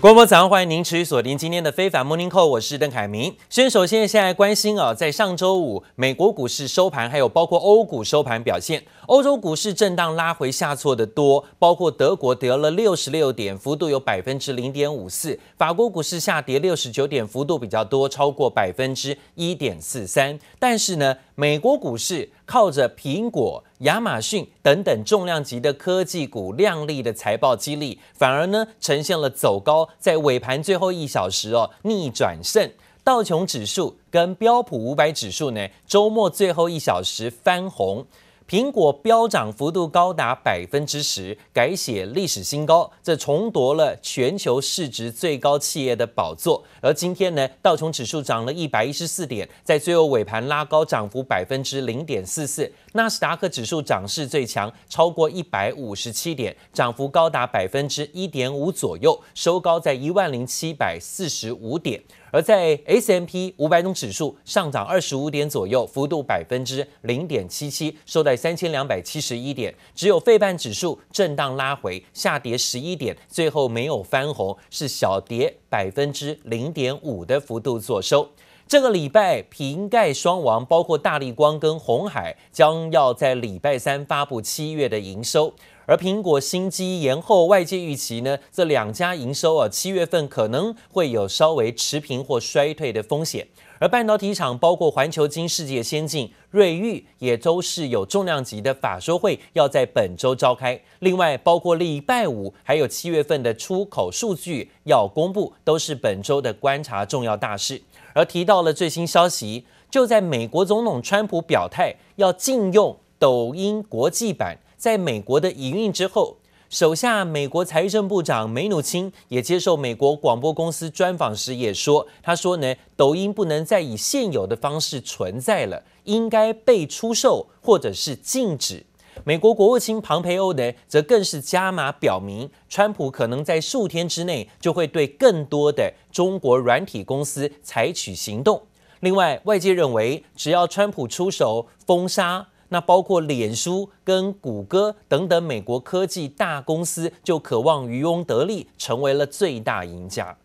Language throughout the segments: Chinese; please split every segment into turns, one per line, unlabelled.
各位早上，欢迎您持续锁定今天的非凡 Morning Call，我是邓凯明。先首先现在关心啊，在上周五美国股市收盘，还有包括欧股收盘表现，欧洲股市震荡拉回下挫的多，包括德国得了六十六点，幅度有百分之零点五四；法国股市下跌六十九点，幅度比较多，超过百分之一点四三。但是呢，美国股市靠着苹果。亚马逊等等重量级的科技股亮丽的财报激励，反而呢呈现了走高，在尾盘最后一小时哦逆转胜，道琼指数跟标普五百指数呢周末最后一小时翻红。苹果飙涨幅度高达百分之十，改写历史新高，这重夺了全球市值最高企业的宝座。而今天呢，道琼指数涨了一百一十四点，在最后尾盘拉高，涨幅百分之零点四四。纳斯达克指数涨势最强，超过一百五十七点，涨幅高达百分之一点五左右，收高在一万零七百四十五点。而在 S M P 五百种指数上涨二十五点左右，幅度百分之零点七七，收在三千两百七十一点。只有费半指数震荡拉回，下跌十一点，最后没有翻红，是小跌百分之零点五的幅度做收。这个礼拜瓶盖双王，包括大力光跟红海，将要在礼拜三发布七月的营收。而苹果新机延后，外界预期呢，这两家营收啊，七月份可能会有稍微持平或衰退的风险。而半导体厂包括环球晶、世界先进、瑞昱，也都是有重量级的法说会要在本周召开。另外，包括礼拜五还有七月份的出口数据要公布，都是本周的观察重要大事。而提到了最新消息，就在美国总统川普表态要禁用抖音国际版。在美国的营运之后，手下美国财政部长梅努钦也接受美国广播公司专访时也说，他说呢，抖音不能再以现有的方式存在了，应该被出售或者是禁止。美国国务卿庞培欧呢，则更是加码表明，川普可能在数天之内就会对更多的中国软体公司采取行动。另外，外界认为，只要川普出手封杀。那包括脸书跟谷歌等等美国科技大公司，就渴望渔翁得利，成为了最大赢家。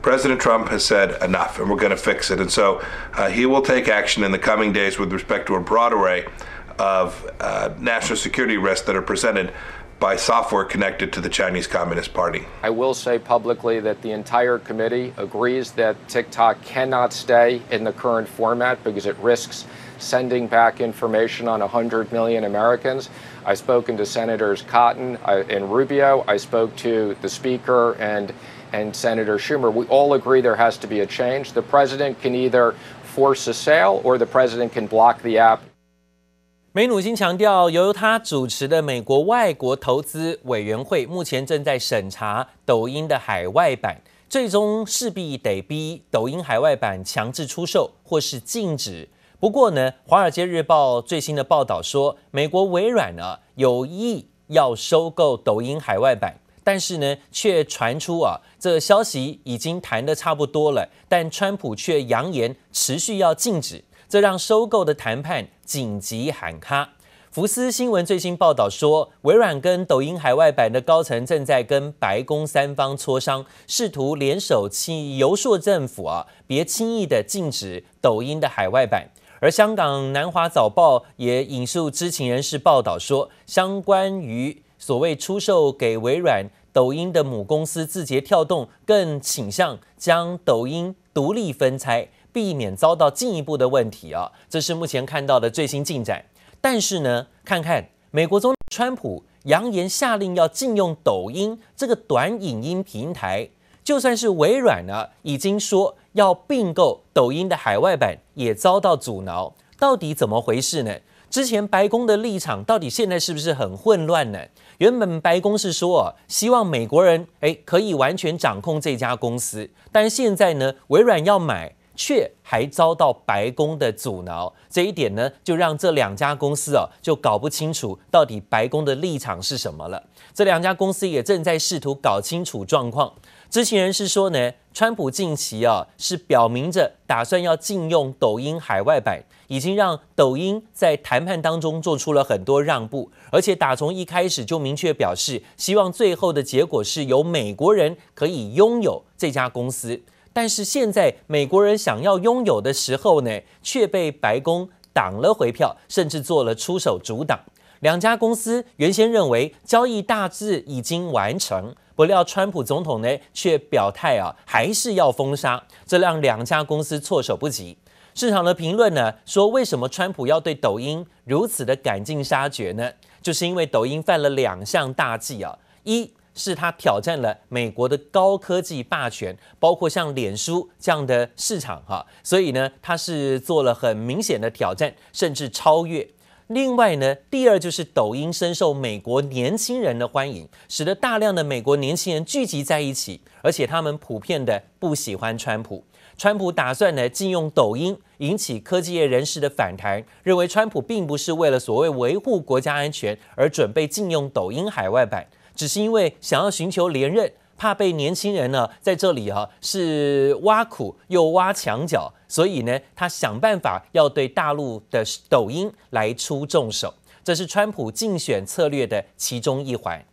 President Trump has said enough, and we're going to fix it, and so uh, he will take action in the coming days with respect to a broad array of uh, national security risks that are presented by software connected to the Chinese Communist Party.
I will say publicly that the entire committee agrees that TikTok cannot stay in the current format because it risks sending back information on 100 million Americans. I've spoken to Senators Cotton and Rubio. I spoke to the Speaker and, and Senator Schumer. We all agree there has to be a change. The president can either force a sale or the president can block the app.
梅努钦强调，由他主持的美国外国投资委员会目前正在审查抖音的海外版，最终势必得逼抖音海外版强制出售或是禁止。 不过呢，《华尔街日报》最新的报道说，美国微软呢有意要收购抖音海外版，但是呢，却传出啊，这消息已经谈得差不多了，但川普却扬言持续要禁止，这让收购的谈判紧急喊卡。福斯新闻最新报道说，微软跟抖音海外版的高层正在跟白宫三方磋商，试图联手去游说政府啊，别轻易的禁止抖音的海外版。而香港南华早报也引述知情人士报道说，相关于所谓出售给微软抖音的母公司字节跳动，更倾向将抖音独立分拆，避免遭到进一步的问题啊。这是目前看到的最新进展。但是呢，看看美国总统川普扬言下令要禁用抖音这个短影音平台。就算是微软呢，已经说要并购抖音的海外版，也遭到阻挠。到底怎么回事呢？之前白宫的立场到底现在是不是很混乱呢？原本白宫是说啊，希望美国人诶可以完全掌控这家公司，但现在呢，微软要买，却还遭到白宫的阻挠。这一点呢，就让这两家公司啊，就搞不清楚到底白宫的立场是什么了。这两家公司也正在试图搞清楚状况。知情人士说呢，川普近期啊是表明着打算要禁用抖音海外版，已经让抖音在谈判当中做出了很多让步，而且打从一开始就明确表示，希望最后的结果是由美国人可以拥有这家公司。但是现在美国人想要拥有的时候呢，却被白宫挡了回票，甚至做了出手阻挡。两家公司原先认为交易大致已经完成，不料川普总统呢却表态啊，还是要封杀，这让两家公司措手不及。市场的评论呢说，为什么川普要对抖音如此的赶尽杀绝呢？就是因为抖音犯了两项大忌啊，一是他挑战了美国的高科技霸权，包括像脸书这样的市场哈，所以呢他是做了很明显的挑战，甚至超越。另外呢，第二就是抖音深受美国年轻人的欢迎，使得大量的美国年轻人聚集在一起，而且他们普遍的不喜欢川普。川普打算呢禁用抖音，引起科技业人士的反弹，认为川普并不是为了所谓维护国家安全而准备禁用抖音海外版，只是因为想要寻求连任。怕被年轻人呢在这里、啊、是挖苦又挖墙脚，所以呢他想办法要对大陆的抖音来出重手，这是川普竞选策略的其中一环。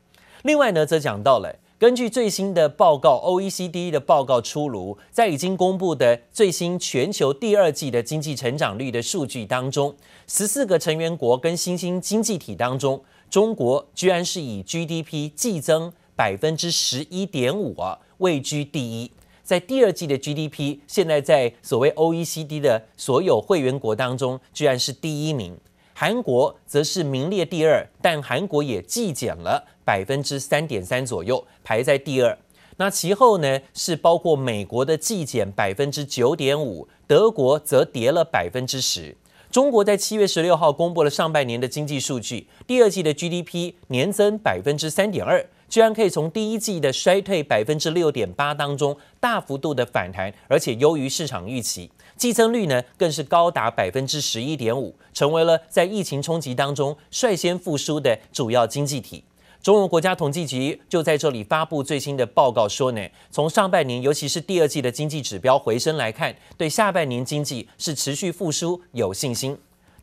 另外呢则讲到了，根据最新的报告，OECD 的报告出炉，在已经公布的最新全球第二季的经济成长率的数据当中，十四个成员国跟新兴经济体当中，中国居然是以 GDP 季增。百分之十一点五啊，位居第一。在第二季的 GDP，现在在所谓 OECD 的所有会员国当中，居然是第一名。韩国则是名列第二，但韩国也季减了百分之三点三左右，排在第二。那其后呢，是包括美国的季减百分之九点五，德国则跌了百分之十。中国在七月十六号公布了上半年的经济数据，第二季的 GDP 年增百分之三点二。居然可以从第一季的衰退百分之六点八当中大幅度的反弹，而且优于市场预期，季增率呢更是高达百分之十一点五，成为了在疫情冲击当中率先复苏的主要经济体。中国国家统计局就在这里发布最新的报告说呢，从上半年尤其是第二季的经济指标回升来看，对下半年经济是持续复苏有信心。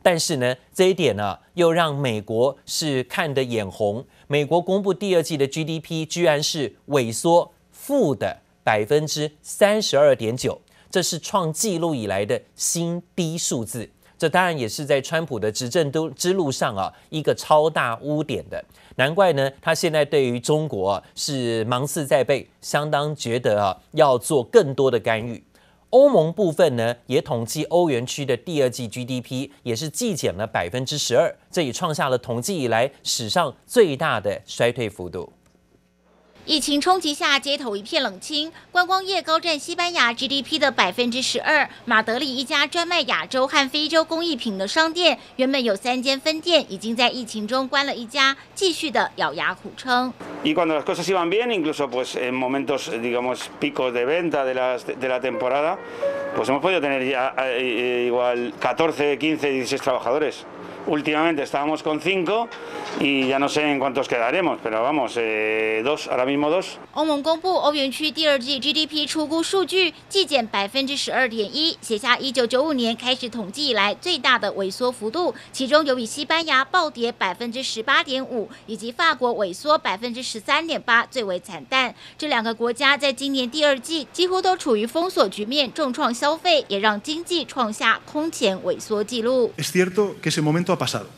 但是呢，这一点呢、又让美国是看得眼红。美国公布第二季的 GDP 居然是萎缩负的百分之三十二点九，这是创纪录以来的新低数字。这当然也是在川普的执政都之路上啊一个超大污点的。难怪呢，他现在对于中国啊是芒刺在背，相当觉得啊要做更多的干预。欧盟部分呢，也统计欧元区的第二季 GDP 也是季减了百分之十二，这也创下了统计以来史上最大的衰退幅度。
疫情冲击下，街头一片冷清，观光业高占西班牙 GDP 的百分之十二。马德里一家专卖亚洲和非洲工艺品的商店，原本有三间分店，已经在疫情中关了一家，继续的咬牙苦撑。
Y cuando las cosas iban bien, incluso pues en momentos, digamos, picos de venta de la de la temporada, pues hemos podido tener ya igual 14, 15, 16 trabajadores. Últimamente estábamos con cinco y ya no sé en cuántos quedaremos, pero vamos, eh, dos, ahora mismo dos。
欧盟公布欧元区第二季 GDP 初估数据，季减百分之十二点一，写下一九九五年开始统计以来最大的萎缩幅度。其中有以西班牙暴跌百分之十八点五，以及法国萎缩百分之十三点八最为惨淡。这两个国家在今年第二季几乎都处于封锁局面，重创消费，也让经济创下空前萎缩纪录。
Es cierto que ese momento ha pasado.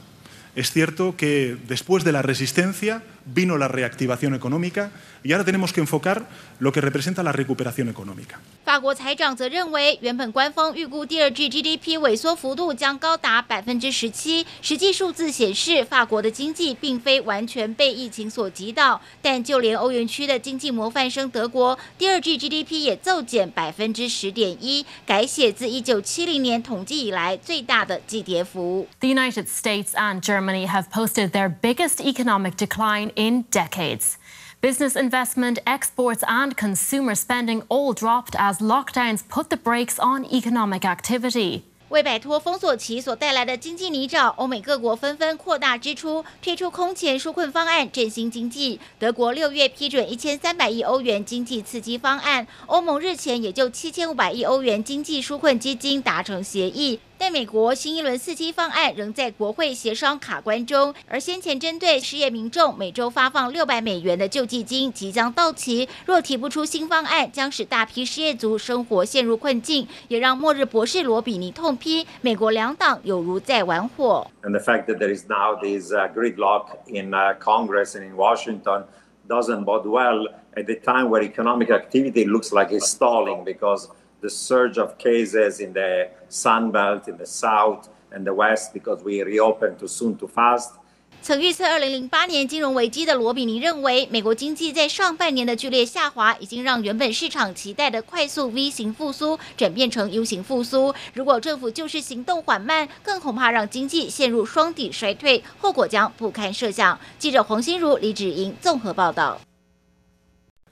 Es cierto que después de la resistencia vino la reactivación económica y ahora tenemos que enfocar lo que representa la recuperación económica。
法国财长则认为，原本官方预估第二季 GDP 萎缩幅度将高达百分之十七，实际数字显示，法国的经济并非完全被疫情所击倒。但就连欧元区的经济模范生德国，第二季 GDP 也骤减百分之十点一，改写自一九七零年统计以来最大的季跌幅。
The United States and Germany have posted their biggest economic decline in decades. Business investment, exports, and consumer spending all dropped as lockdowns put the brakes on economic activity.
为摆脱封锁期所带来的经济泥沼，欧美各国纷纷扩大支出，推出空前纾困方案振兴经济。德国六月批准一千三百亿欧元经济刺激方案，欧盟日前也就七千五百亿欧元经济纾困基金达成协议。但美国新一轮刺激方案仍在国会协商卡关中，而先前针对失业民众每周发放六百美元的救济金即将到期，若提不出新方案，将使大批失业族生活陷入困境，也让末日博士罗比尼痛批美国两党有如在玩火。
And the fact that there is now this gridlock in Congress and in Washington doesn't bode well at the time where economic activity looks like it's stalling because the surge of cases in the Sun Belt, in the South and the West, because we reopened too soon, too fast.
曾预测二零零八年金融危机的罗比尼认为，美国经济在上半年的剧烈下滑，已经让原本市场期待的快速 V 型复苏转变成 U 型复苏。如果政府就是行动缓慢，更恐怕让经济陷入双底衰退，后果将不堪设想。记者黄心如、李芷莹综合报道。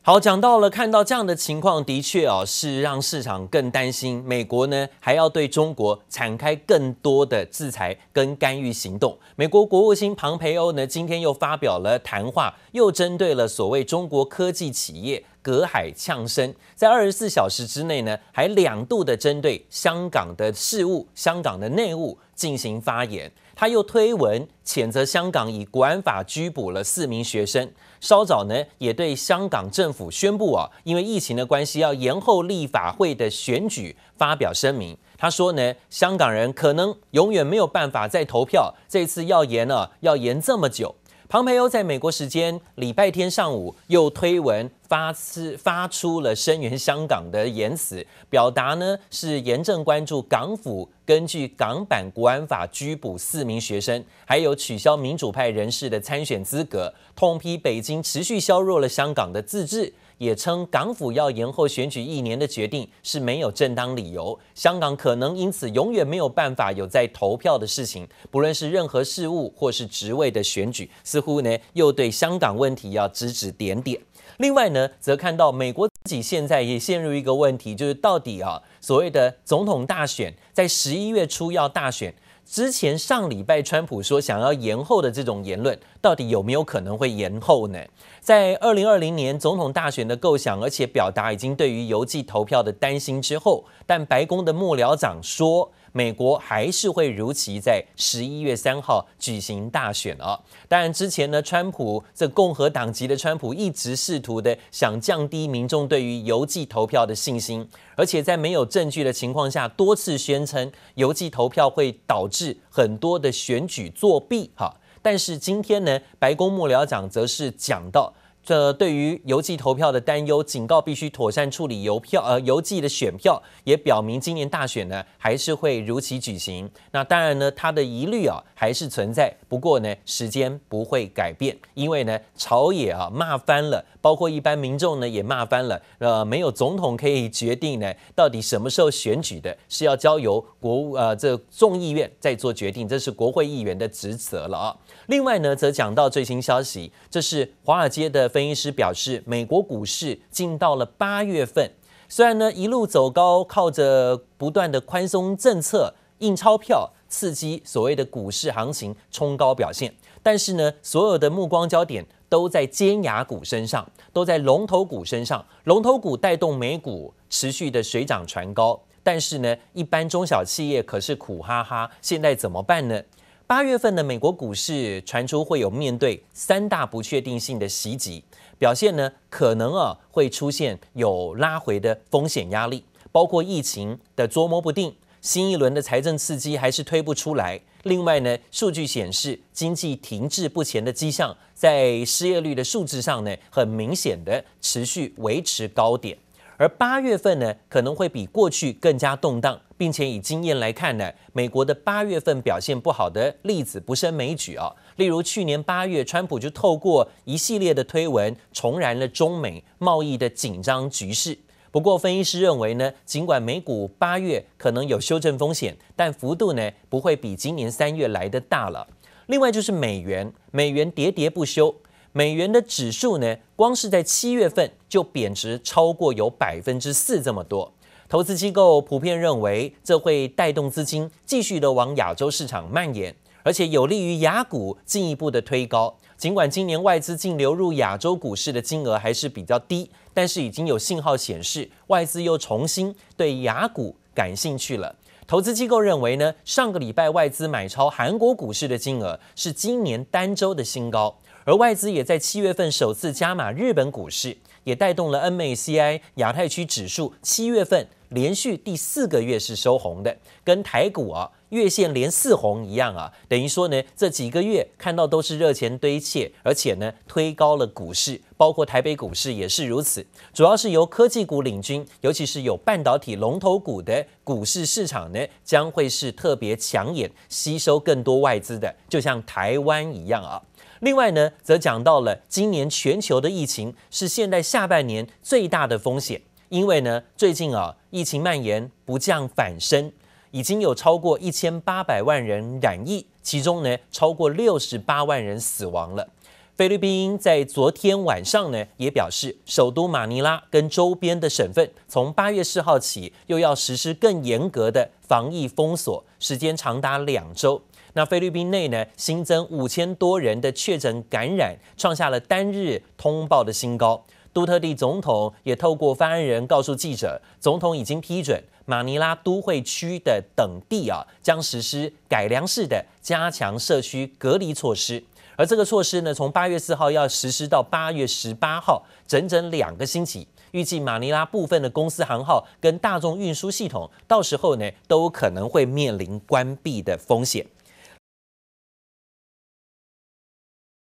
好，讲到了，看到这样的情况，的确哦，是让市场更担心。美国呢，还要对中国展开更多的制裁跟干预行动。美国国务卿庞培欧呢，今天又发表了谈话，又针对了所谓中国科技企业隔海呛声，在二十四小时之内呢，还两度的针对香港的事务、香港的内务进行发言。他又推文谴责香港以国安法拘捕了四名学生。稍早呢，也对香港政府宣布啊，因为疫情的关系，要延后立法会的选举发表声明。他说呢，香港人可能永远没有办法再投票，这次要延了，要延这么久。庞培欧在美国时间礼拜天上午又推文发次发出了声援香港的言辞，表达呢是严正关注港府根据港版国安法拘捕四名学生，还有取消民主派人士的参选资格，痛批北京持续削弱了香港的自治。也称港府要延后选举一年的决定是没有正当理由，香港可能因此永远没有办法有在投票的事情，不论是任何事务或是职位的选举，似乎呢又对香港问题要指指点点。另外呢，则看到美国自己现在也陷入一个问题，就是到底啊所谓的总统大选在十一月初要大选。之前上礼拜，川普说想要延后的这种言论，到底有没有可能会延后呢？在二零二零年总统大选的构想，而且表达已经对于邮寄投票的担心之后，但白宫的幕僚长说，美国还是会如期在十一月三号举行大选啊！当然，之前呢，川普这共和党籍的川普一直试图的想降低民众对于邮寄投票的信心，而且在没有证据的情况下，多次宣称邮寄投票会导致很多的选举作弊哈。但是今天呢，白宫幕僚长则是讲到。这对于邮寄投票的担忧，警告必须妥善处理邮票，呃，邮寄的选票，也表明今年大选呢还是会如期举行。那当然呢，他的疑虑啊还是存在，不过呢，时间不会改变，因为呢，朝野啊骂翻了，包括一般民众呢也骂翻了，呃，没有总统可以决定呢到底什么时候选举的，是要交由国务呃这众议院再做决定，这是国会议员的职责了啊。另外呢，则讲到最新消息，这是华尔街的分析师表示，美国股市进到了八月份，虽然呢一路走高，靠着不断的宽松政策、印钞票刺激所谓的股市行情冲高表现，但是呢，所有的目光焦点都在尖牙股身上，都在龙头股身上，龙头股带动美股持续的水涨船高，但是呢，一般中小企业可是苦哈哈，现在怎么办呢？八月份的美国股市传出会有面对三大不确定性的袭击，表现呢可能啊会出现有拉回的风险压力，包括疫情的捉摸不定，新一轮的财政刺激还是推不出来。另外呢，数据显示经济停滞不前的迹象，在失业率的数字上呢，很明显的持续维持高点。而八月份呢，可能会比过去更加动荡，并且以经验来看呢，美国的八月份表现不好的例子不胜枚举啊。例如去年八月，川普就透过一系列的推文，重燃了中美贸易的紧张局势。不过，分析师认为呢，尽管美股八月可能有修正风险，但幅度呢不会比今年三月来的大了。另外就是美元，美元喋喋不休。美元的指数呢，光是在七月份就贬值超过有百分之四这么多。投资机构普遍认为，这会带动资金继续的往亚洲市场蔓延，而且有利于雅股进一步的推高。尽管今年外资净流入亚洲股市的金额还是比较低，但是已经有信号显示，外资又重新对雅股感兴趣了。投资机构认为呢，上个礼拜外资买超韩国股市的金额是今年单周的新高，而外资也在七月份首次加码日本股市，也带动了 MACI 亚太区指数七月份。连续第四个月是收红的，跟台股啊月线连四红一样啊，等于说呢，这几个月看到都是热钱堆砌，而且呢推高了股市，包括台北股市也是如此。主要是由科技股领军，尤其是有半导体龙头股的股市市场呢，将会是特别抢眼，吸收更多外资的，就像台湾一样啊。另外呢，则讲到了今年全球的疫情是现在下半年最大的风险。因为呢，最近啊，疫情蔓延不降反升，已经有超过一千八百万人染疫，其中呢，超过六十八万人死亡了。菲律宾在昨天晚上呢，也表示，首都马尼拉跟周边的省份，从八月四号起，又要实施更严格的防疫封锁，时间长达两周。那菲律宾内呢，新增五千多人的确诊感染，创下了单日通报的新高。杜特地总统也透过发言人告诉记者，总统已经批准马尼拉都会区的等地啊，将实施改良式的加强社区隔离措施。而这个措施呢，从八月四号要实施到八月十八号，整整两个星期。预计马尼拉部分的公司行号跟大众运输系统，到时候呢，都可能会面临关闭的风险。